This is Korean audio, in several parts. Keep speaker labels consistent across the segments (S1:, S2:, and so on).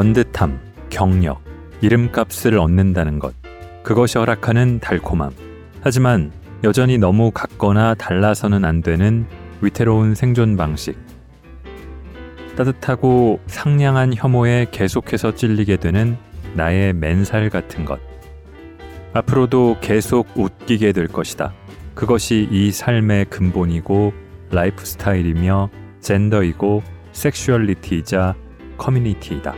S1: 번듯함, 경력, 이름값을 얻는다는 것. 그것이 허락하는 달콤함. 하지만 여전히 너무 같거나 달라서는 안 되는 위태로운 생존 방식. 따뜻하고 상냥한 혐오에 계속해서 찔리게 되는 나의 맨살 같은 것. 앞으로도 계속 웃기게 될 것이다. 그것이 이 삶의 근본이고 라이프 스타일이며 젠더이고 섹슈얼리티이자 커뮤니티이다.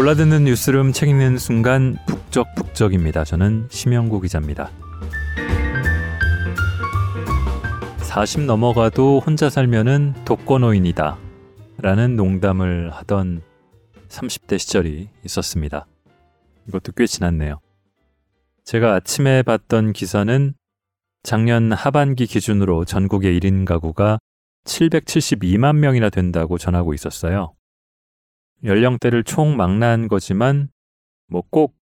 S1: 골라듣는 뉴스룸 책 읽는 순간 북적북적입니다. 저는 심영구 기자입니다. 40 넘어가도 혼자 살면은 독거노인이다. 라는 농담을 하던 30대 시절이 있었습니다. 이것도 꽤 지났네요. 제가 아침에 봤던 기사는 작년 하반기 기준으로 전국의 1인 가구가 772만 명이나 된다고 전하고 있었어요. 연령대를 총 망라한 거지만 뭐 꼭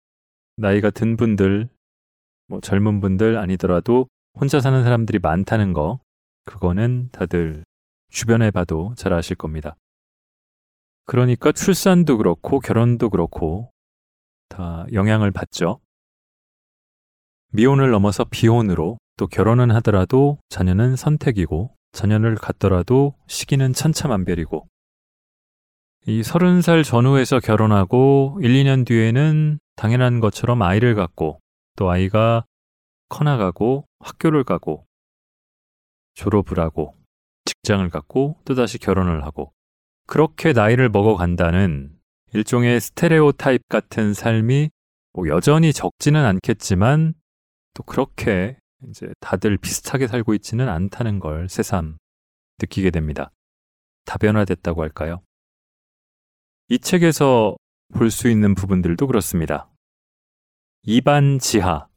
S1: 나이가 든 분들, 뭐 젊은 분들 아니더라도 혼자 사는 사람들이 많다는 거, 그거는 다들 주변에 봐도 잘 아실 겁니다. 그러니까 출산도 그렇고 결혼도 그렇고 다 영향을 받죠. 미혼을 넘어서 비혼으로 또 결혼은 하더라도 자녀는 선택이고 자녀를 갖더라도 시기는 천차만별이고 이 서른 살 전후에서 결혼하고 1, 2년 뒤에는 당연한 것처럼 아이를 갖고 또 아이가 커나가고 학교를 가고 졸업을 하고 직장을 갖고 또다시 결혼을 하고 그렇게 나이를 먹어간다는 일종의 스테레오 타입 같은 삶이 뭐 여전히 적지는 않겠지만 또 그렇게 이제 다들 비슷하게 살고 있지는 않다는 걸 새삼 느끼게 됩니다. 다변화됐다고 할까요? 이 책에서 볼 수 있는 부분들도 그렇습니다. 이반 지하.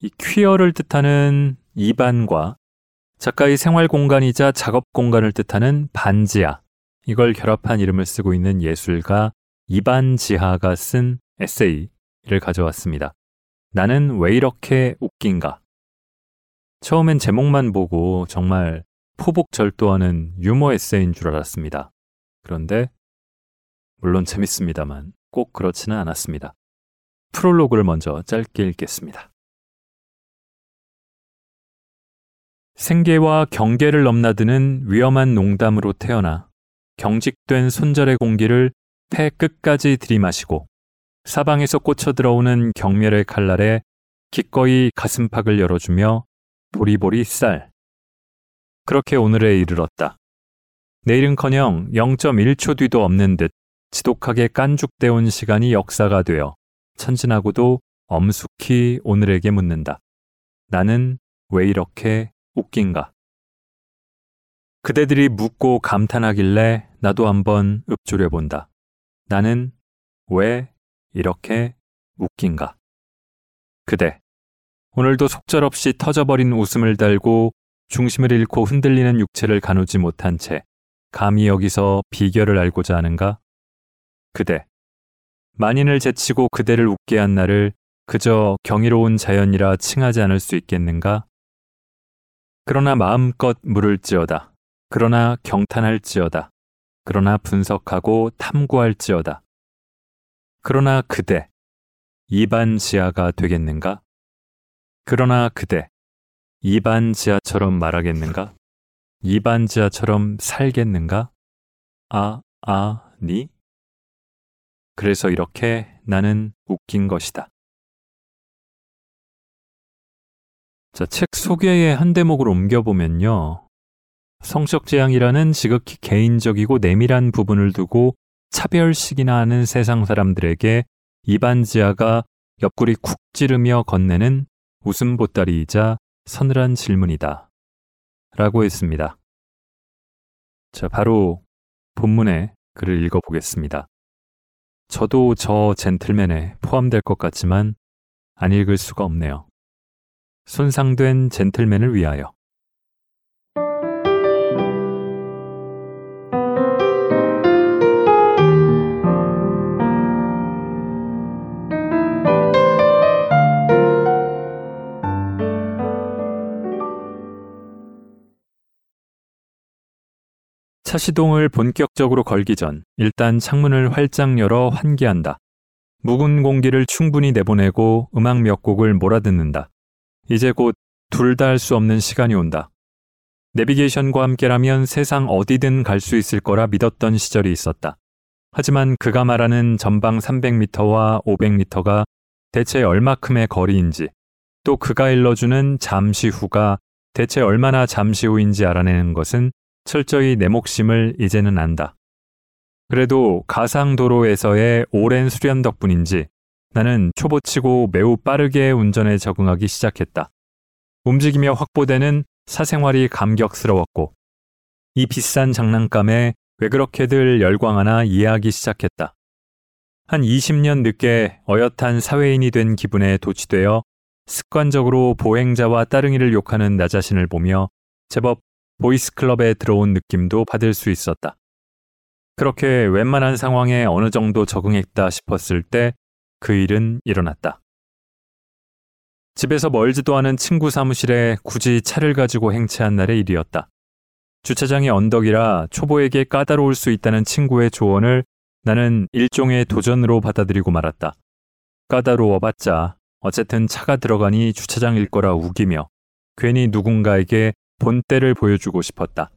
S1: 이 퀴어를 뜻하는 이반과 작가의 생활 공간이자 작업 공간을 뜻하는 반지하. 이걸 결합한 이름을 쓰고 있는 예술가 이반 지하가 쓴 에세이를 가져왔습니다. 나는 왜 이렇게 웃긴가? 처음엔 제목만 보고 정말 포복절도하는 유머 에세이인 줄 알았습니다. 그런데 물론 재밌습니다만 꼭 그렇지는 않았습니다. 프롤로그를 먼저 짧게 읽겠습니다. 생계와 경계를 넘나드는 위험한 농담으로 태어나 경직된 손절의 공기를 폐 끝까지 들이마시고 사방에서 꽂혀 들어오는 경멸의 칼날에 기꺼이 가슴팍을 열어주며 보리보리 쌀. 그렇게 오늘에 이르렀다. 내일은커녕 0.1초 뒤도 없는 듯 지독하게 깐죽대어 온 시간이 역사가 되어 천진하고도 엄숙히 오늘에게 묻는다. 나는 왜 이렇게 웃긴가? 그대들이 묻고 감탄하길래 나도 한번 읊조려 본다. 나는 왜 이렇게 웃긴가? 그대, 오늘도 속절없이 터져버린 웃음을 달고 중심을 잃고 흔들리는 육체를 가누지 못한 채 감히 여기서 비결을 알고자 하는가? 그대. 만인을 제치고 그대를 웃게 한 나를 그저 경이로운 자연이라 칭하지 않을 수 있겠는가? 그러나 마음껏 물을지어다. 그러나 경탄할지어다. 그러나 분석하고 탐구할지어다. 그러나 그대, 이반 지하가 되겠는가? 그러나 그대, 이반 지하처럼 말하겠는가? 이반 지하처럼 살겠는가? 아, 아, 니? 그래서 이렇게 나는 웃긴 것이다. 자, 책 소개의 한 대목을 옮겨보면요. 성적 지향이라는 지극히 개인적이고 내밀한 부분을 두고 차별식이나 하는 세상 사람들에게 이반지하가 옆구리 쿡 찌르며 건네는 웃음 보따리이자 서늘한 질문이다. 라고 했습니다. 자, 바로 본문의 글을 읽어보겠습니다. 저도 저 젠틀맨에 포함될 것 같지만 안 읽을 수가 없네요. 손상된 젠틀맨을 위하여. 차 시동을 본격적으로 걸기 전 일단 창문을 활짝 열어 환기한다. 묵은 공기를 충분히 내보내고 음악 몇 곡을 몰아듣는다. 이제 곧 둘 다 할 수 없는 시간이 온다. 내비게이션과 함께라면 세상 어디든 갈 수 있을 거라 믿었던 시절이 있었다. 하지만 그가 말하는 전방 300m와 500m가 대체 얼마큼의 거리인지, 또 그가 일러주는 잠시 후가 대체 얼마나 잠시 후인지 알아내는 것은 철저히 내 몫임을 이제는 안다. 그래도 가상도로에서의 오랜 수련 덕분인지 나는 초보치고 매우 빠르게 운전에 적응하기 시작했다. 움직이며 확보되는 사생활이 감격스러웠고 이 비싼 장난감에 왜 그렇게들 열광하나 이해하기 시작했다. 한 20년 늦게 어엿한 사회인이 된 기분에 도취되어 습관적으로 보행자와 따릉이를 욕하는 나 자신을 보며 제법 보이스클럽에 들어온 느낌도 받을 수 있었다. 그렇게 웬만한 상황에 어느 정도 적응했다 싶었을 때 그 일은 일어났다. 집에서 멀지도 않은 친구 사무실에 굳이 차를 가지고 행차한 날의 일이었다. 주차장이 언덕이라 초보에게 까다로울 수 있다는 친구의 조언을 나는 일종의 도전으로 받아들이고 말았다. 까다로워봤자 어쨌든 차가 들어가니 주차장일 거라 우기며 괜히 누군가에게 본때를 보여주고 싶었다.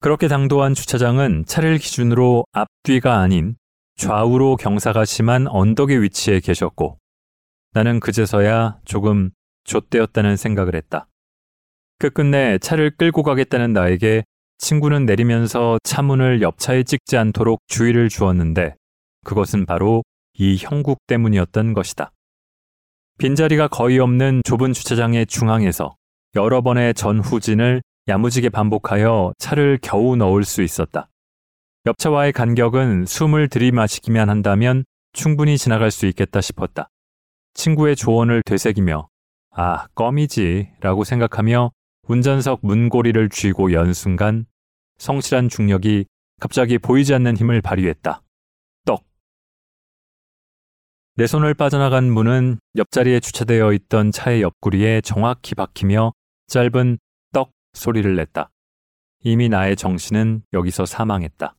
S1: 그렇게 당도한 주차장은 차를 기준으로 앞뒤가 아닌 좌우로 경사가 심한 언덕의 위치에 계셨고 나는 그제서야 조금 좆되었다는 생각을 했다. 끝끝내 차를 끌고 가겠다는 나에게 친구는 내리면서 차문을 옆차에 찍지 않도록 주의를 주었는데 그것은 바로 이 형국 때문이었던 것이다. 빈자리가 거의 없는 좁은 주차장의 중앙에서 여러 번의 전후진을 야무지게 반복하여 차를 겨우 넣을 수 있었다. 옆차와의 간격은 숨을 들이마시기만 한다면 충분히 지나갈 수 있겠다 싶었다. 친구의 조언을 되새기며 아, 껌이지 라고 생각하며 운전석 문고리를 쥐고 연 순간 성실한 중력이 갑자기 보이지 않는 힘을 발휘했다. 떡. 내 손을 빠져나간 문은 옆자리에 주차되어 있던 차의 옆구리에 정확히 박히며 짧은 떡 소리를 냈다. 이미 나의 정신은 여기서 사망했다.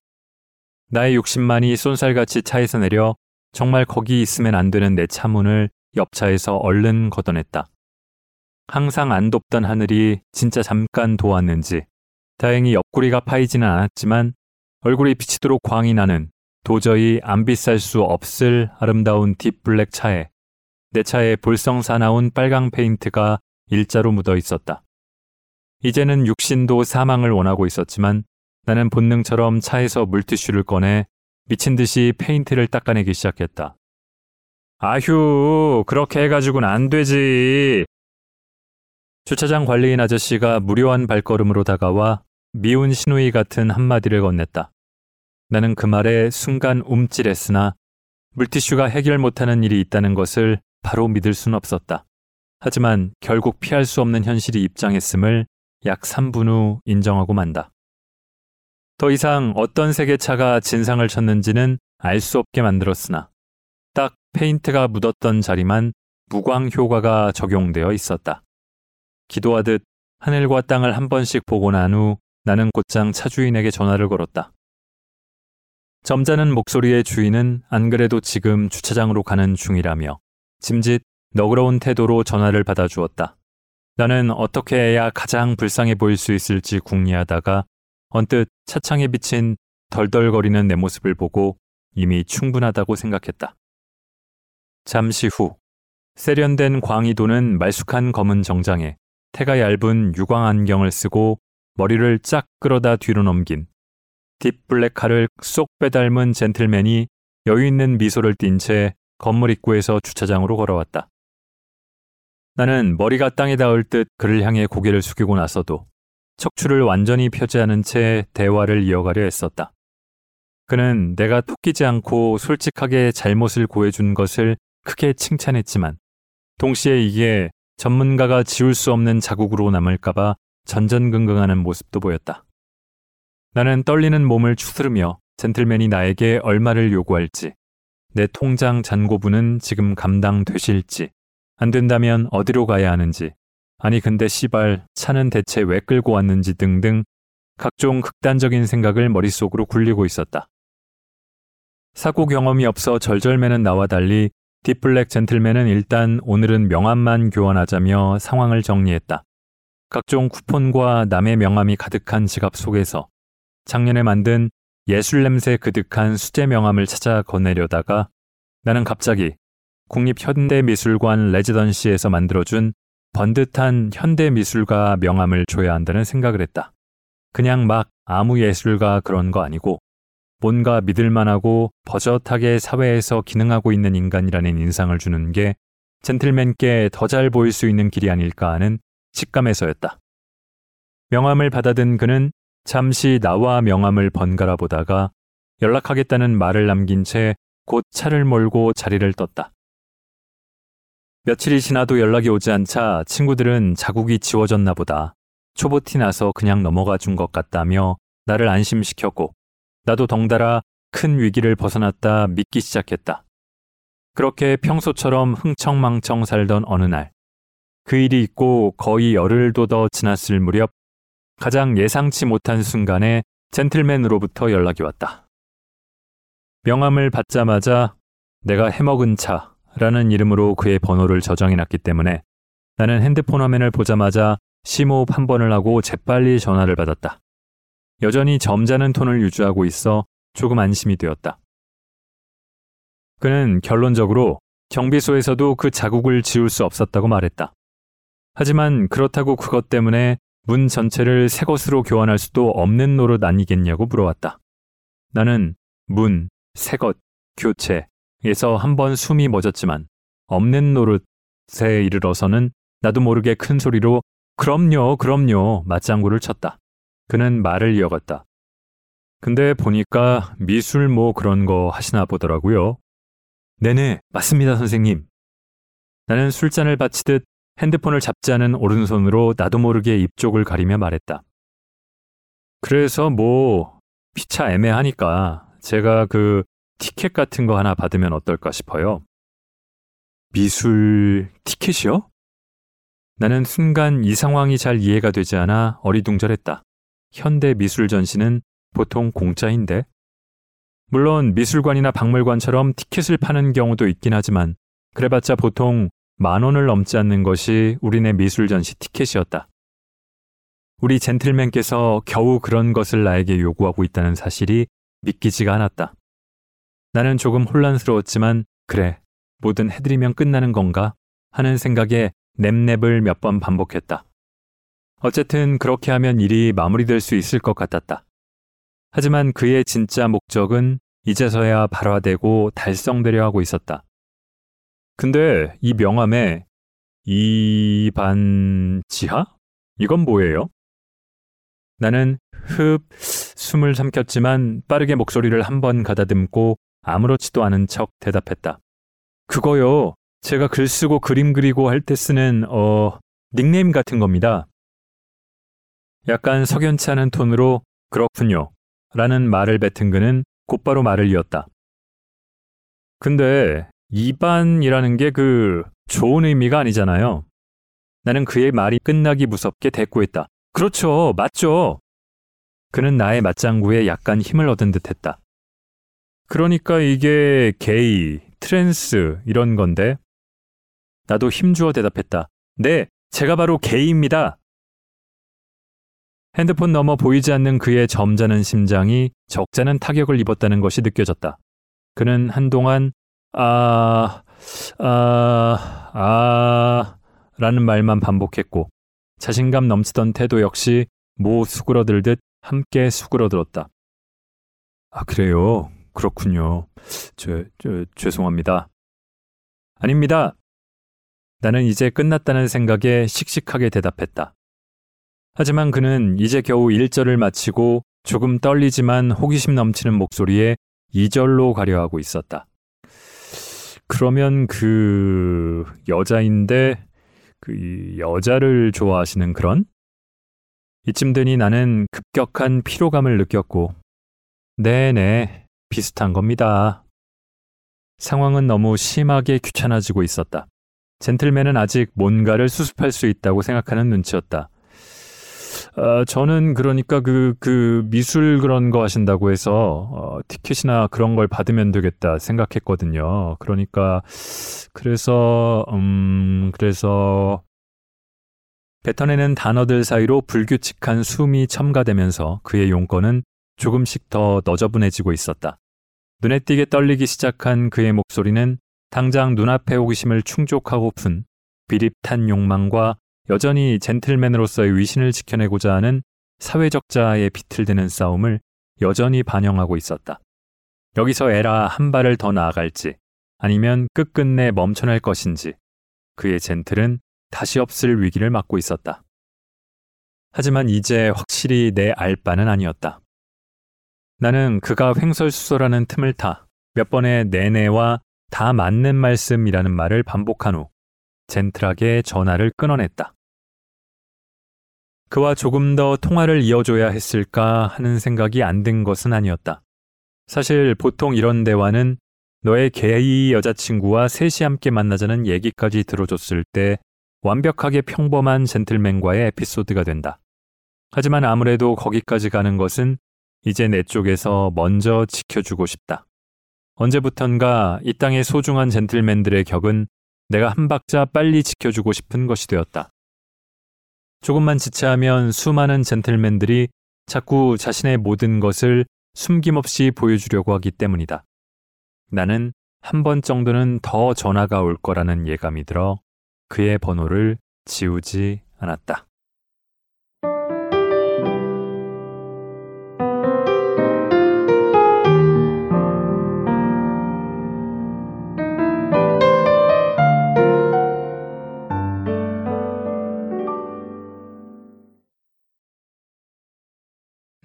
S1: 나의 욕심만이 쏜살같이 차에서 내려 정말 거기 있으면 안 되는 내 차문을 옆차에서 얼른 걷어냈다. 항상 안 돕던 하늘이 진짜 잠깐 도왔는지 다행히 옆구리가 파이지는 않았지만 얼굴이 비치도록 광이 나는 도저히 안 비쌀 수 없을 아름다운 deep black 차에 내 차에 볼썽사나운 빨강 페인트가 일자로 묻어 있었다. 이제는 육신도 사망을 원하고 있었지만 나는 본능처럼 차에서 물티슈를 꺼내 미친 듯이 페인트를 닦아내기 시작했다. 아휴, 그렇게 해가지고는 안 되지. 주차장 관리인 아저씨가 무료한 발걸음으로 다가와 미운 신우이 같은 한마디를 건넸다. 나는 그 말에 순간 움찔했으나 물티슈가 해결 못하는 일이 있다는 것을 바로 믿을 순 없었다. 하지만 결국 피할 수 없는 현실이 입장했음을 약 3분 후 인정하고 만다. 더 이상 어떤 색의 차가 진상을 쳤는지는 알 수 없게 만들었으나 딱 페인트가 묻었던 자리만 무광 효과가 적용되어 있었다. 기도하듯 하늘과 땅을 한 번씩 보고 난 후 나는 곧장 차주인에게 전화를 걸었다. 점잖은 목소리의 주인은 안 그래도 지금 주차장으로 가는 중이라며 짐짓 너그러운 태도로 전화를 받아주었다. 나는 어떻게 해야 가장 불쌍해 보일 수 있을지 궁리하다가 언뜻 차창에 비친 덜덜거리는 내 모습을 보고 이미 충분하다고 생각했다. 잠시 후 세련된 광이 도는 말쑥한 검은 정장에 태가 얇은 유광 안경을 쓰고 머리를 쫙 끌어다 뒤로 넘긴 딥블랙 칼을 쏙 빼닮은 젠틀맨이 여유 있는 미소를 띤 채 건물 입구에서 주차장으로 걸어왔다. 나는 머리가 땅에 닿을 듯 그를 향해 고개를 숙이고 나서도 척추를 완전히 펴지 않은 채 대화를 이어가려 했었다. 그는 내가 토끼지 않고 솔직하게 잘못을 고해준 것을 크게 칭찬했지만 동시에 이게 전문가가 지울 수 없는 자국으로 남을까봐 전전긍긍하는 모습도 보였다. 나는 떨리는 몸을 추스르며 젠틀맨이 나에게 얼마를 요구할지, 내 통장 잔고분은 지금 감당되실지, 안 된다면 어디로 가야 하는지, 아니 근데 시발 차는 대체 왜 끌고 왔는지 등등 각종 극단적인 생각을 머릿속으로 굴리고 있었다. 사고 경험이 없어 절절매는 나와 달리 딥블랙 젠틀맨은 일단 오늘은 명함만 교환하자며 상황을 정리했다. 각종 쿠폰과 남의 명함이 가득한 지갑 속에서 작년에 만든 예술 냄새 그득한 수제 명함을 찾아 거내려다가 나는 갑자기 국립현대미술관 레지던시에서 만들어준 번듯한 현대미술가 명함을 줘야 한다는 생각을 했다. 그냥 막 아무 예술가 그런 거 아니고 뭔가 믿을만하고 버젓하게 사회에서 기능하고 있는 인간이라는 인상을 주는 게 젠틀맨께 더 잘 보일 수 있는 길이 아닐까 하는 직감에서였다. 명함을 받아든 그는 잠시 나와 명함을 번갈아 보다가 연락하겠다는 말을 남긴 채 곧 차를 몰고 자리를 떴다. 며칠이 지나도 연락이 오지 않자 친구들은 자국이 지워졌나 보다. 초보티 나서 그냥 넘어가 준 것 같다며 나를 안심시켰고 나도 덩달아 큰 위기를 벗어났다 믿기 시작했다. 그렇게 평소처럼 흥청망청 살던 어느 날, 그 일이 있고 거의 열흘도 더 지났을 무렵 가장 예상치 못한 순간에 젠틀맨으로부터 연락이 왔다. 명함을 받자마자 내가 해먹은 차 라는 이름으로 그의 번호를 저장해 놨기 때문에 나는 핸드폰 화면을 보자마자 심호흡 한 번을 하고 재빨리 전화를 받았다. 여전히 점잖은 톤을 유지하고 있어 조금 안심이 되었다. 그는 결론적으로 경비소에서도 그 자국을 지울 수 없었다고 말했다. 하지만 그렇다고 그것 때문에 문 전체를 새 것으로 교환할 수도 없는 노릇 아니겠냐고 물어왔다. 나는 문, 새 것, 교체 에서 한번 숨이 멎었지만 없는 노릇에 이르러서는 나도 모르게 큰 소리로 그럼요, 그럼요 맞장구를 쳤다. 그는 말을 이어갔다. 근데 보니까 미술 뭐 그런 거 하시나 보더라고요. 네네, 맞습니다, 선생님. 나는 술잔을 받치듯 핸드폰을 잡지 않은 오른손으로 나도 모르게 입 쪽을 가리며 말했다. 그래서 뭐, 피차 애매하니까 제가 그 티켓 같은 거 하나 받으면 어떨까 싶어요. 미술 티켓이요? 나는 순간 이 상황이 잘 이해가 되지 않아 어리둥절했다. 현대 미술 전시는 보통 공짜인데? 물론 미술관이나 박물관처럼 티켓을 파는 경우도 있긴 하지만 그래봤자 보통 만 원을 넘지 않는 것이 우리네 미술 전시 티켓이었다. 우리 젠틀맨께서 겨우 그런 것을 나에게 요구하고 있다는 사실이 믿기지가 않았다. 나는 조금 혼란스러웠지만 그래, 뭐든 해드리면 끝나는 건가 하는 생각에 냅냅을 몇 번 반복했다. 어쨌든 그렇게 하면 일이 마무리될 수 있을 것 같았다. 하지만 그의 진짜 목적은 이제서야 발화되고 달성되려 하고 있었다. 근데 이 명함에 이반지하? 이건 뭐예요? 나는 흡 숨을 삼켰지만 빠르게 목소리를 한 번 가다듬고 아무렇지도 않은 척 대답했다. 그거요. 제가 글 쓰고 그림 그리고 할 때 쓰는 어 닉네임 같은 겁니다. 약간 석연치 않은 톤으로 그렇군요. 라는 말을 뱉은 그는 곧바로 말을 이었다. 근데 이반이라는 게 그 좋은 의미가 아니잖아요. 나는 그의 말이 끝나기 무섭게 대꾸했다. 그렇죠. 맞죠. 그는 나의 맞장구에 약간 힘을 얻은 듯 했다. 그러니까 이게 게이, 트랜스 이런 건데 나도 힘주어 대답했다. 네, 제가 바로 게이입니다. 핸드폰 너머 보이지 않는 그의 점잖은 심장이 적잖은 타격을 입었다는 것이 느껴졌다. 그는 한동안 아, 아, 아, 라는 말만 반복했고 자신감 넘치던 태도 역시 모 수그러들듯 함께 수그러들었다. 아, 그래요. 그렇군요. 저, 저, 죄송합니다. 아닙니다. 나는 이제 끝났다는 생각에 씩씩하게 대답했다. 하지만 그는 이제 겨우 1절을 마치고 조금 떨리지만 호기심 넘치는 목소리에 2절로 가려 하고 있었다. 그러면 그 여자인데 그 여자를 좋아하시는 그런? 이쯤 되니 나는 급격한 피로감을 느꼈고, 네네, 비슷한 겁니다. 상황은 너무 심하게 귀찮아지고 있었다. 젠틀맨은 아직 뭔가를 수습할 수 있다고 생각하는 눈치였다. 어, 저는 그러니까 그, 그 미술 그런 거 하신다고 해서, 어, 티켓이나 그런 걸 받으면 되겠다 생각했거든요. 그러니까, 그래서, 음, 그래서, 뱉어내는 단어들 사이로 불규칙한 숨이 첨가되면서 그의 용건은 조금씩 더 너저분해지고 있었다. 눈에 띄게 떨리기 시작한 그의 목소리는 당장 눈앞의 호기심을 충족하고픈 비립탄 욕망과 여전히 젠틀맨으로서의 위신을 지켜내고자 하는 사회적 자아에 비틀대는 싸움을 여전히 반영하고 있었다. 여기서 에라 한 발을 더 나아갈지 아니면 끝끝내 멈춰낼 것인지 그의 젠틀은 다시 없을 위기를 맞고 있었다. 하지만 이제 확실히 내 알 바는 아니었다. 나는 그가 횡설수설하는 틈을 타 몇 번의 내내와 다 맞는 말씀이라는 말을 반복한 후 젠틀하게 전화를 끊어냈다. 그와 조금 더 통화를 이어줘야 했을까 하는 생각이 안 든 것은 아니었다. 사실 보통 이런 대화는 너의 게이 여자친구와 셋이 함께 만나자는 얘기까지 들어줬을 때 완벽하게 평범한 젠틀맨과의 에피소드가 된다. 하지만 아무래도 거기까지 가는 것은 이제 내 쪽에서 먼저 지켜주고 싶다. 언제부턴가 이 땅의 소중한 젠틀맨들의 격은 내가 한 박자 빨리 지켜주고 싶은 것이 되었다. 조금만 지체하면 수많은 젠틀맨들이 자꾸 자신의 모든 것을 숨김없이 보여주려고 하기 때문이다. 나는 한 번 정도는 더 전화가 올 거라는 예감이 들어 그의 번호를 지우지 않았다.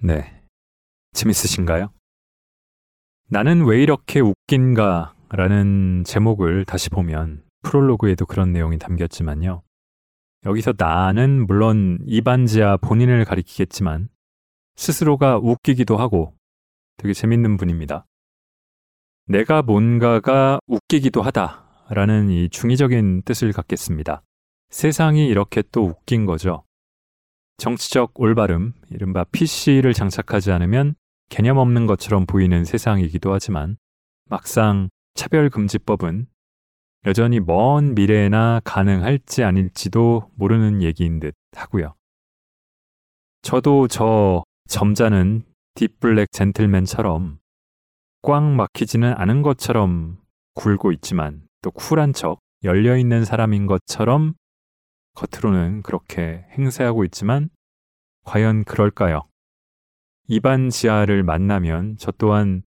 S1: 네. 재밌으신가요? 나는 왜 이렇게 웃긴가 라는 제목을 다시 보면 프롤로그에도 그런 내용이 담겼지만요. 여기서 나는 물론 이반지아 본인을 가리키겠지만 스스로가 웃기기도 하고 되게 재밌는 분입니다. 내가 뭔가가 웃기기도 하다 라는 이 중의적인 뜻을 갖겠습니다. 세상이 이렇게 또 웃긴 거죠. 정치적 올바름, 이른바 PC를 장착하지 않으면 개념 없는 것처럼 보이는 세상이기도 하지만 막상 차별금지법은 여전히 먼 미래나 가능할지 아닐지도 모르는 얘기인 듯 하고요. 저도 저 점잖은 딥블랙 젠틀맨처럼 꽉 막히지는 않은 것처럼 굴고 있지만 또 쿨한 척 열려있는 사람인 것처럼 겉으로는 그렇게 행세하고 있지만 과연 그럴까요? 이반 지하를 만나면 저 또한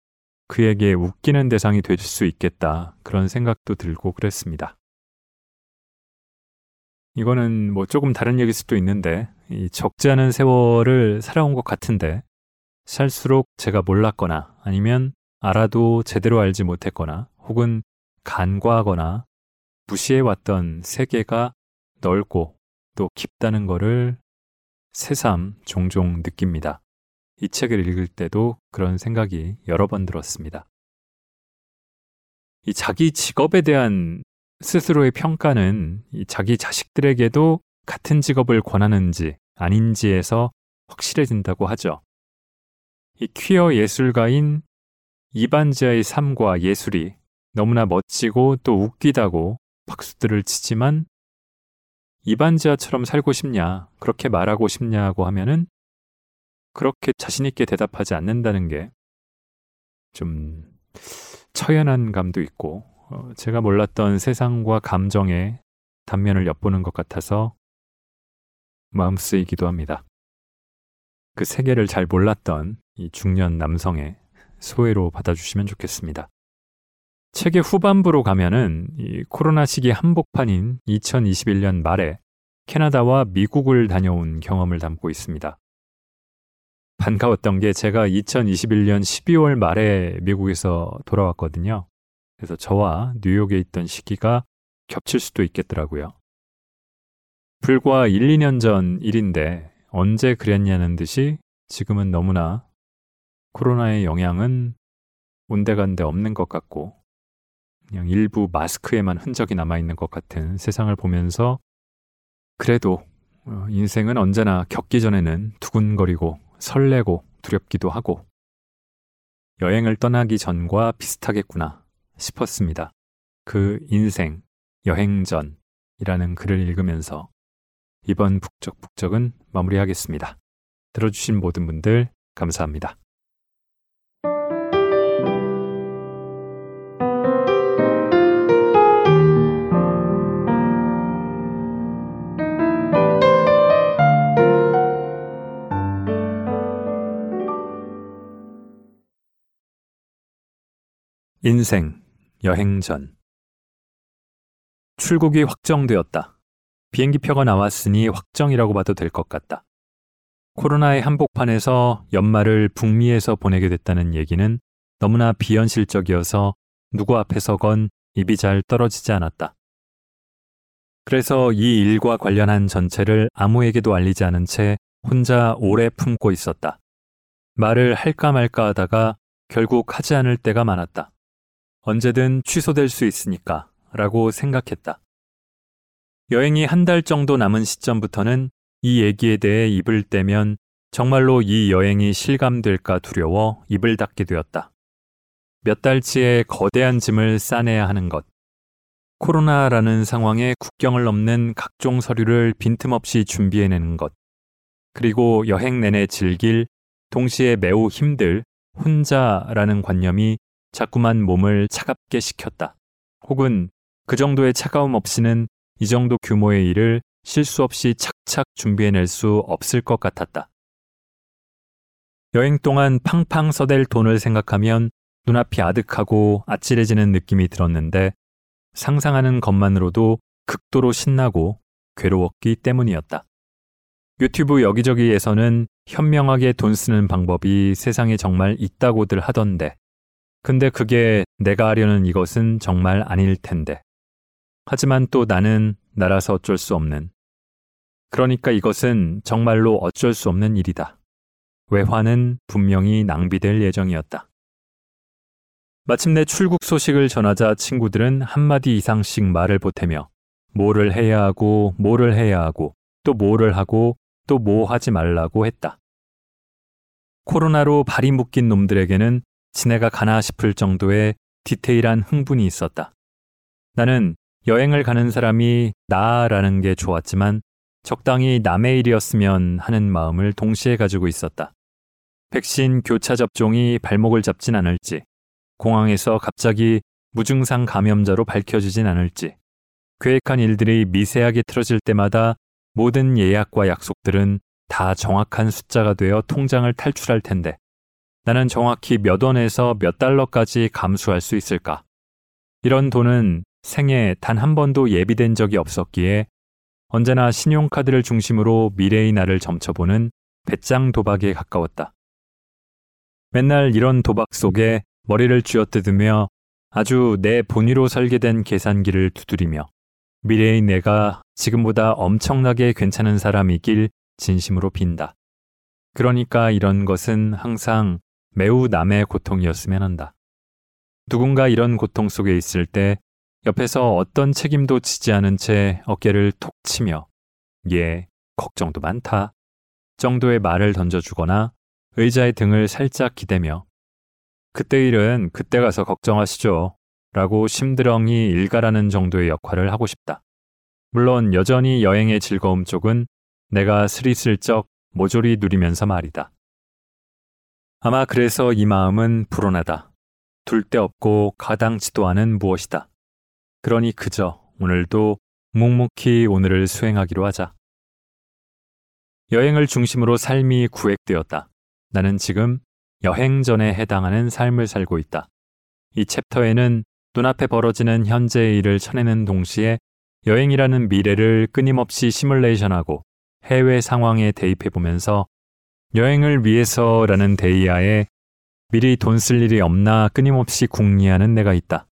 S1: 그에게 웃기는 대상이 될 수 있겠다. 그런 생각도 들고 그랬습니다. 이거는 뭐 조금 다른 얘기일 수도 있는데, 이 적지 않은 세월을 살아온 것 같은데, 살수록 제가 몰랐거나 아니면 알아도 제대로 알지 못했거나 혹은 간과하거나 무시해왔던 세계가 넓고 또 깊다는 것을 새삼 종종 느낍니다. 이 책을 읽을 때도 그런 생각이 여러 번 들었습니다. 이 자기 직업에 대한 스스로의 평가는 이 자기 자식들에게도 같은 직업을 권하는지 아닌지에서 확실해진다고 하죠. 이 퀴어 예술가인 이반지아의 삶과 예술이 너무나 멋지고 또 웃기다고 박수들을 치지만 이반지아처럼 살고 싶냐, 그렇게 말하고 싶냐고 하면은 그렇게 자신있게 대답하지 않는다는 게 좀 처연한 감도 있고, 어, 제가 몰랐던 세상과 감정의 단면을 엿보는 것 같아서 마음 쓰이기도 합니다. 그 세계를 잘 몰랐던 이 중년 남성의 소외로 받아주시면 좋겠습니다. 책의 후반부로 가면은 이 코로나 시기 한복판인 2021년 말에 캐나다와 미국을 다녀온 경험을 담고 있습니다. 반가웠던 게 제가 2021년 12월 말에 미국에서 돌아왔거든요. 그래서 저와 뉴욕에 있던 시기가 겹칠 수도 있겠더라고요. 불과 1, 2년 전 일인데 언제 그랬냐는 듯이 지금은 너무나 코로나의 영향은 온데간데 없는 것 같고 그냥 일부 마스크에만 흔적이 남아있는 것 같은 세상을 보면서 그래도 어, 인생은 언제나 겪기 전에는 두근거리고 설레고 두렵기도 하고 여행을 떠나기 전과 비슷하겠구나 싶었습니다. 그 인생, 여행 전이라는 글을 읽으면서 이번 북적북적은 마무리하겠습니다. 들어주신 모든 분들 감사합니다. 인생, 여행 전. 출국이 확정되었다. 비행기 표가 나왔으니 확정이라고 봐도 될 것 같다. 코로나의 한복판에서 연말을 북미에서 보내게 됐다는 얘기는 너무나 비현실적이어서 누구 앞에서건 입이 잘 떨어지지 않았다. 그래서 이 일과 관련한 전체를 아무에게도 알리지 않은 채 혼자 오래 품고 있었다. 말을 할까 말까 하다가 결국 하지 않을 때가 많았다. 언제든 취소될 수 있으니까 라고 생각했다. 여행이 한 달 정도 남은 시점부터는 이 얘기에 대해 입을 떼면 정말로 이 여행이 실감될까 두려워 입을 닫게 되었다. 몇 달치의 거대한 짐을 싸내야 하는 것. 코로나라는 상황에 국경을 넘는 각종 서류를 빈틈없이 준비해내는 것. 그리고 여행 내내 즐길 동시에 매우 힘들 혼자라는 관념이 자꾸만 몸을 차갑게 식혔다. 혹은 그 정도의 차가움 없이는 이 정도 규모의 일을 실수 없이 착착 준비해낼 수 없을 것 같았다. 여행 동안 팡팡 써댈 돈을 생각하면 눈앞이 아득하고 아찔해지는 느낌이 들었는데 상상하는 것만으로도 극도로 신나고 괴로웠기 때문이었다. 유튜브 여기저기에서는 현명하게 돈 쓰는 방법이 세상에 정말 있다고들 하던데 근데 그게 내가 하려는 이것은 정말 아닐 텐데. 하지만 또 나는 나라서 어쩔 수 없는. 그러니까 이것은 정말로 어쩔 수 없는 일이다. 외화는 분명히 낭비될 예정이었다. 마침내 출국 소식을 전하자 친구들은 한마디 이상씩 말을 보태며 뭐를 해야 하고 뭐를 해야 하고 또 뭐를 하고 또 뭐 하지 말라고 했다. 코로나로 발이 묶인 놈들에게는 지내가 가나 싶을 정도의 디테일한 흥분이 있었다. 나는 여행을 가는 사람이 나라는 게 좋았지만 적당히 남의 일이었으면 하는 마음을 동시에 가지고 있었다. 백신 교차 접종이 발목을 잡진 않을지, 공항에서 갑자기 무증상 감염자로 밝혀지진 않을지, 계획한 일들이 미세하게 틀어질 때마다 모든 예약과 약속들은 다 정확한 숫자가 되어 통장을 탈출할 텐데, 나는 정확히 몇 원에서 몇 달러까지 감수할 수 있을까? 이런 돈은 생애 단 한 번도 예비된 적이 없었기에 언제나 신용카드를 중심으로 미래의 나를 점쳐보는 배짱 도박에 가까웠다. 맨날 이런 도박 속에 머리를 쥐어뜯으며 아주 내 본위로 설계된 계산기를 두드리며 미래의 내가 지금보다 엄청나게 괜찮은 사람이길 진심으로 빈다. 그러니까 이런 것은 항상 매우 남의 고통이었으면 한다. 누군가 이런 고통 속에 있을 때 옆에서 어떤 책임도 지지 않은 채 어깨를 톡 치며 예, 걱정도 많다 정도의 말을 던져주거나 의자의 등을 살짝 기대며 그때 일은 그때 가서 걱정하시죠 라고 심드렁이 일가라는 정도의 역할을 하고 싶다. 물론 여전히 여행의 즐거움 쪽은 내가 스리슬쩍 모조리 누리면서 말이다. 아마 그래서 이 마음은 불온하다. 둘 데 없고 가당치도 않은 무엇이다. 그러니 그저 오늘도 묵묵히 오늘을 수행하기로 하자. 여행을 중심으로 삶이 구획되었다. 나는 지금 여행 전에 해당하는 삶을 살고 있다. 이 챕터에는 눈앞에 벌어지는 현재의 일을 쳐내는 동시에 여행이라는 미래를 끊임없이 시뮬레이션하고 해외 상황에 대입해 보면서 여행을 위해서라는 데이아에 미리 돈 쓸 일이 없나 끊임없이 궁리하는 내가 있다.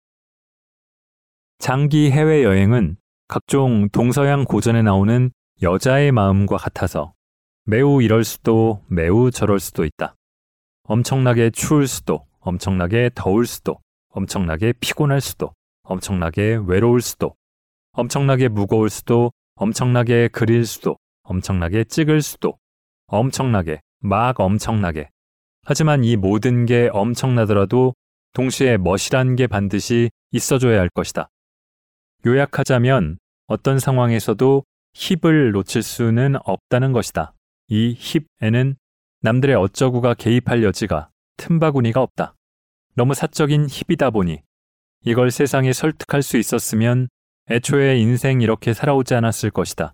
S1: 장기 해외여행은 각종 동서양 고전에 나오는 여자의 마음과 같아서 매우 이럴 수도 매우 저럴 수도 있다. 엄청나게 추울 수도, 엄청나게 더울 수도, 엄청나게 피곤할 수도, 엄청나게 외로울 수도, 엄청나게 무거울 수도, 엄청나게 그릴 수도, 엄청나게 찍을 수도, 엄청나게, 막 엄청나게. 하지만 이 모든 게 엄청나더라도 동시에 멋이란 게 반드시 있어줘야 할 것이다. 요약하자면 어떤 상황에서도 힙을 놓칠 수는 없다는 것이다. 이 힙에는 남들의 어쩌구가 개입할 여지가 틈바구니가 없다. 너무 사적인 힙이다 보니 이걸 세상에 설득할 수 있었으면 애초에 인생 이렇게 살아오지 않았을 것이다.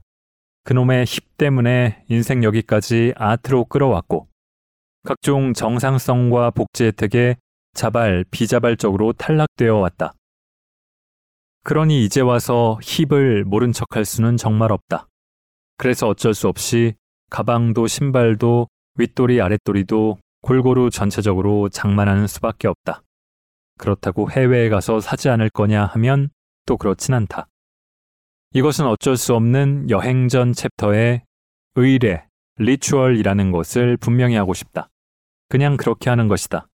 S1: 그놈의 힙 때문에 인생 여기까지 아트로 끌어왔고 각종 정상성과 복지 혜택에 자발, 비자발적으로 탈락되어 왔다. 그러니 이제 와서 힙을 모른 척할 수는 정말 없다. 그래서 어쩔 수 없이 가방도 신발도 윗도리 아랫도리도 골고루 전체적으로 장만하는 수밖에 없다. 그렇다고 해외에 가서 사지 않을 거냐 하면 또 그렇진 않다. 이것은 어쩔 수 없는 여행 전 챕터의 의례, 리추얼이라는 것을 분명히 하고 싶다. 그냥 그렇게 하는 것이다.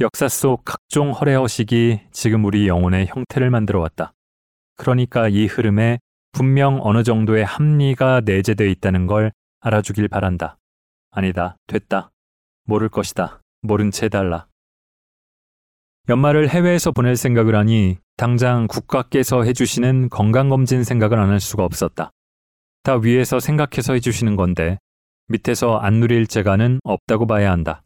S1: 역사 속 각종 허례허식이 지금 우리 영혼의 형태를 만들어 왔다. 그러니까 이 흐름에 분명 어느 정도의 합리가 내재되어 있다는 걸 알아주길 바란다. 아니다, 됐다. 모를 것이다. 모른 채 달라. 연말을 해외에서 보낼 생각을 하니 당장 국가께서 해주시는 건강검진 생각을 안 할 수가 없었다. 다 위에서 생각해서 해주시는 건데 밑에서 안 누릴 재가는 없다고 봐야 한다.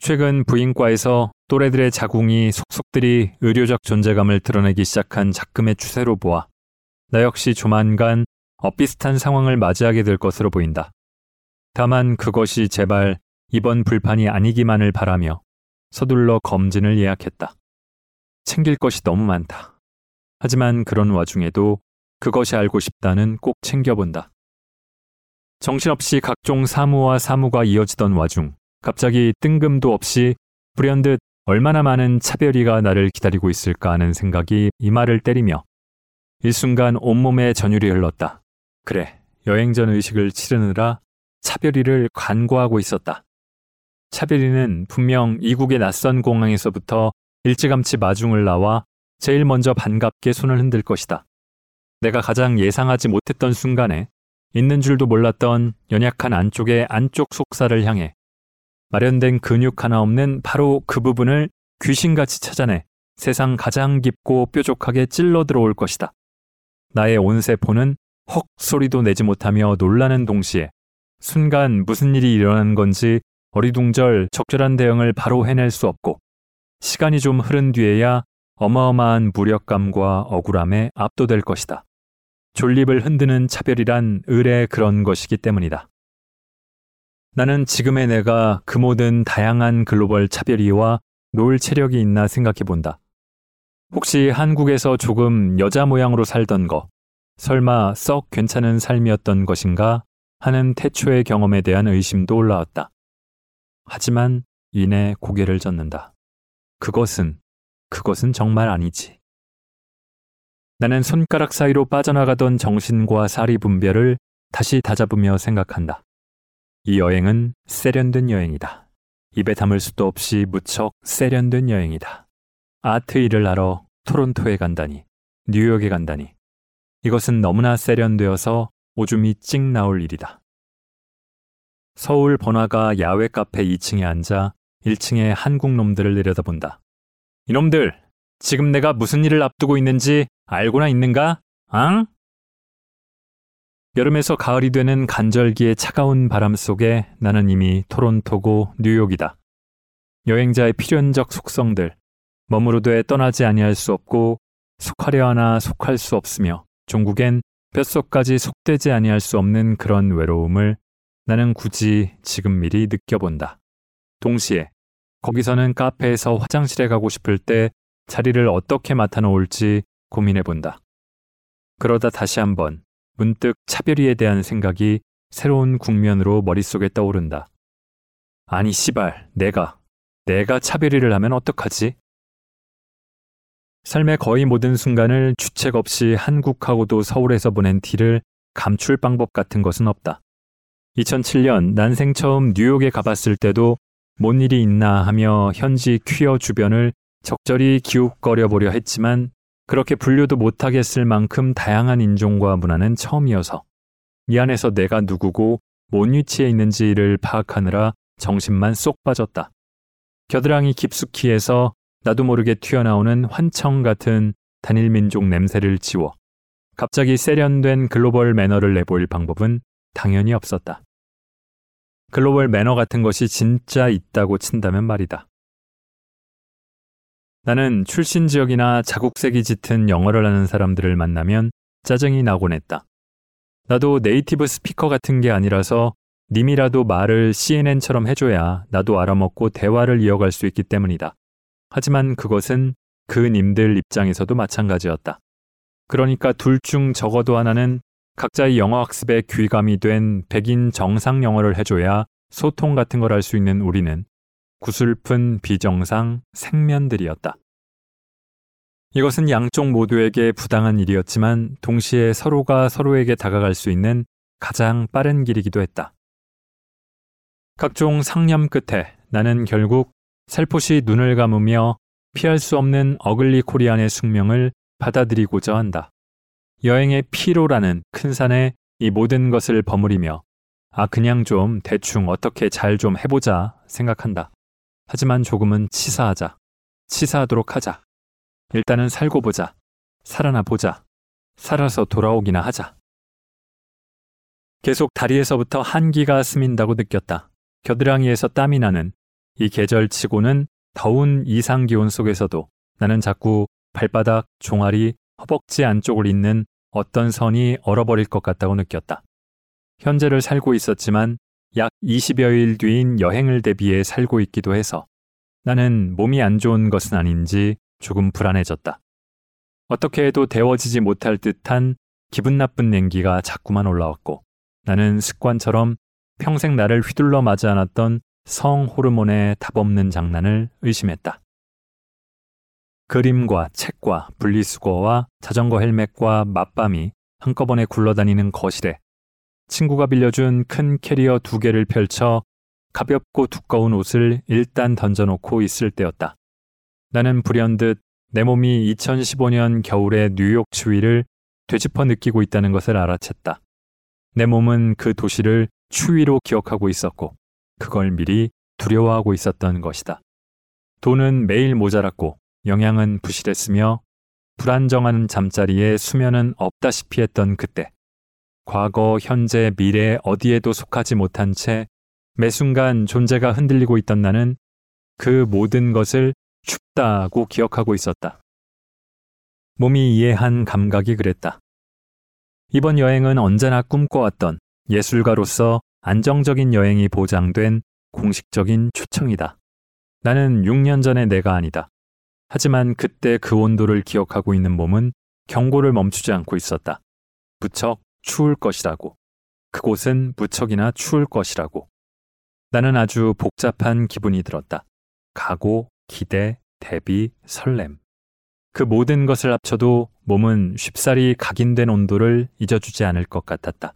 S1: 최근 부인과에서 또래들의 자궁이 속속들이 의료적 존재감을 드러내기 시작한 작금의 추세로 보아 나 역시 조만간 엇비슷한 상황을 맞이하게 될 것으로 보인다. 다만 그것이 제발 이번 불판이 아니기만을 바라며 서둘러 검진을 예약했다. 챙길 것이 너무 많다. 하지만 그런 와중에도 그것이 알고 싶다는 꼭 챙겨본다. 정신없이 각종 사무와 사무가 이어지던 와중 갑자기 뜬금도 없이 불현듯 얼마나 많은 차별이가 나를 기다리고 있을까 하는 생각이 이마를 때리며 일순간 온몸에 전율이 흘렀다. 그래, 여행 전 의식을 치르느라 차별이를 관고하고 있었다. 차별이는 분명 이국의 낯선 공항에서부터 일찌감치 마중을 나와 제일 먼저 반갑게 손을 흔들 것이다. 내가 가장 예상하지 못했던 순간에 있는 줄도 몰랐던 연약한 안쪽의 안쪽 속살을 향해 마련된 근육 하나 없는 바로 그 부분을 귀신같이 찾아내 세상 가장 깊고 뾰족하게 찔러 들어올 것이다. 나의 온 세포는 헉 소리도 내지 못하며 놀라는 동시에 순간 무슨 일이 일어난 건지 어리둥절 적절한 대응을 바로 해낼 수 없고 시간이 좀 흐른 뒤에야 어마어마한 무력감과 억울함에 압도될 것이다. 졸립을 흔드는 차별이란 을의 그런 것이기 때문이다. 나는 지금의 내가 그 모든 다양한 글로벌 차별이와 놀 체력이 있나 생각해 본다. 혹시 한국에서 조금 여자 모양으로 살던 거, 설마 썩 괜찮은 삶이었던 것인가 하는 태초의 경험에 대한 의심도 올라왔다. 하지만 이내 고개를 젓는다. 그것은, 그것은 정말 아니지. 나는 손가락 사이로 빠져나가던 정신과 사리 분별을 다시 다잡으며 생각한다. 이 여행은 세련된 여행이다. 입에 담을 수도 없이 무척 세련된 여행이다. 아트 일을 하러 토론토에 간다니, 뉴욕에 간다니. 이것은 너무나 세련되어서 오줌이 찍 나올 일이다. 서울 번화가 야외 카페 2층에 앉아 1층의 한국 놈들을 내려다본다. 이놈들, 지금 내가 무슨 일을 앞두고 있는지 알고나 있는가? 앙? 여름에서 가을이 되는 간절기의 차가운 바람 속에 나는 이미 토론토고 뉴욕이다. 여행자의 필연적 속성들, 머무르되 떠나지 아니할 수 없고 속하려 하나 속할 수 없으며 종국엔 뼛속까지 속되지 아니할 수 없는 그런 외로움을 나는 굳이 지금 미리 느껴본다. 동시에 거기서는 카페에서 화장실에 가고 싶을 때 자리를 어떻게 맡아놓을지 고민해본다. 그러다 다시 한번 문득 차별이에 대한 생각이 새로운 국면으로 머릿속에 떠오른다. 아니 씨발, 내가, 내가 차별이를 하면 어떡하지? 삶의 거의 모든 순간을 주책 없이 한국하고도 서울에서 보낸 티를 감출 방법 같은 것은 없다. 2007년 난생 처음 뉴욕에 가봤을 때도 뭔 일이 있나 하며 현지 퀴어 주변을 적절히 기웃거려 보려 했지만 그렇게 분류도 못하겠을 만큼 다양한 인종과 문화는 처음이어서 이 안에서 내가 누구고 뭔 위치에 있는지를 파악하느라 정신만 쏙 빠졌다. 겨드랑이 깊숙이 해서 나도 모르게 튀어나오는 환청 같은 단일 민족 냄새를 지워 갑자기 세련된 글로벌 매너를 내보일 방법은 당연히 없었다. 글로벌 매너 같은 것이 진짜 있다고 친다면 말이다. 나는 출신 지역이나 자국색이 짙은 영어를 하는 사람들을 만나면 짜증이 나곤 했다. 나도 네이티브 스피커 같은 게 아니라서 님이라도 말을 CNN처럼 해줘야 나도 알아먹고 대화를 이어갈 수 있기 때문이다. 하지만 그것은 그 님들 입장에서도 마찬가지였다. 그러니까 둘 중 적어도 하나는 각자의 영어 학습에 귀감이 된 백인 정상 영어를 해줘야 소통 같은 걸 할 수 있는 우리는 구슬픈 비정상 생면들이었다. 이것은 양쪽 모두에게 부당한 일이었지만 동시에 서로가 서로에게 다가갈 수 있는 가장 빠른 길이기도 했다. 각종 상념 끝에 나는 결국 살포시 눈을 감으며 피할 수 없는 어글리 코리안의 숙명을 받아들이고자 한다. 여행의 피로라는 큰 산에 이 모든 것을 버무리며 아, 그냥 좀 대충 어떻게 잘 좀 해보자 생각한다. 하지만 조금은 치사하자. 치사하도록 하자. 일단은 살고 보자. 살아나 보자. 살아서 돌아오기나 하자. 계속 다리에서부터 한기가 스민다고 느꼈다. 겨드랑이에서 땀이 나는 이 계절치고는 더운 이상 기온 속에서도 나는 자꾸 발바닥, 종아리, 허벅지 안쪽을 잇는 어떤 선이 얼어버릴 것 같다고 느꼈다. 현재를 살고 있었지만 약 20여일 뒤인 여행을 대비해 살고 있기도 해서 나는 몸이 안 좋은 것은 아닌지 조금 불안해졌다. 어떻게 해도 데워지지 못할 듯한 기분 나쁜 냉기가 자꾸만 올라왔고 나는 습관처럼 평생 나를 휘둘러 맞지 않았던 성 호르몬의 답없는 장난을 의심했다. 그림과 책과 분리수거와 자전거 헬멧과 맞밤이 한꺼번에 굴러다니는 거실에 친구가 빌려준 큰 캐리어 두 개를 펼쳐 가볍고 두꺼운 옷을 일단 던져놓고 있을 때였다. 나는 불현듯 내 몸이 2015년 겨울의 뉴욕 추위를 되짚어 느끼고 있다는 것을 알아챘다. 내 몸은 그 도시를 추위로 기억하고 있었고, 그걸 미리 두려워하고 있었던 것이다. 돈은 매일 모자랐고, 영양은 부실했으며, 불안정한 잠자리에 수면은 없다시피 했던 그때, 과거, 현재, 미래 어디에도 속하지 못한 채 매 순간 존재가 흔들리고 있던 나는 그 모든 것을 춥다고 기억하고 있었다. 몸이 이해한 감각이 그랬다. 이번 여행은 언제나 꿈꿔왔던 예술가로서 안정적인 여행이 보장된 공식적인 초청이다. 나는 6년 전의 내가 아니다. 하지만 그때 그 온도를 기억하고 있는 몸은 경고를 멈추지 않고 있었다. 무척 추울 것이라고. 그곳은 무척이나 추울 것이라고. 나는 아주 복잡한 기분이 들었다. 각오, 기대, 대비, 설렘. 그 모든 것을 합쳐도 몸은 쉽사리 각인된 온도를 잊어주지 않을 것 같았다.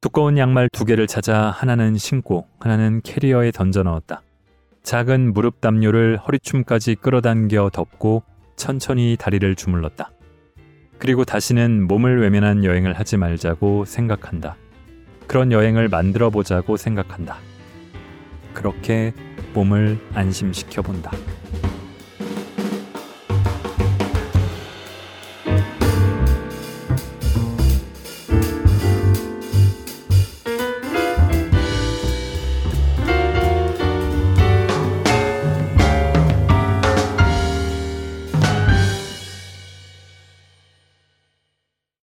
S1: 두꺼운 양말 두 개를 찾아 하나는 신고 하나는 캐리어에 던져 넣었다. 작은 무릎 담요를 허리춤까지 끌어당겨 덮고 천천히 다리를 주물렀다. 그리고 다시는 몸을 외면한 여행을 하지 말자고 생각한다. 그런 여행을 만들어 보자고 생각한다. 그렇게 몸을 안심시켜 본다.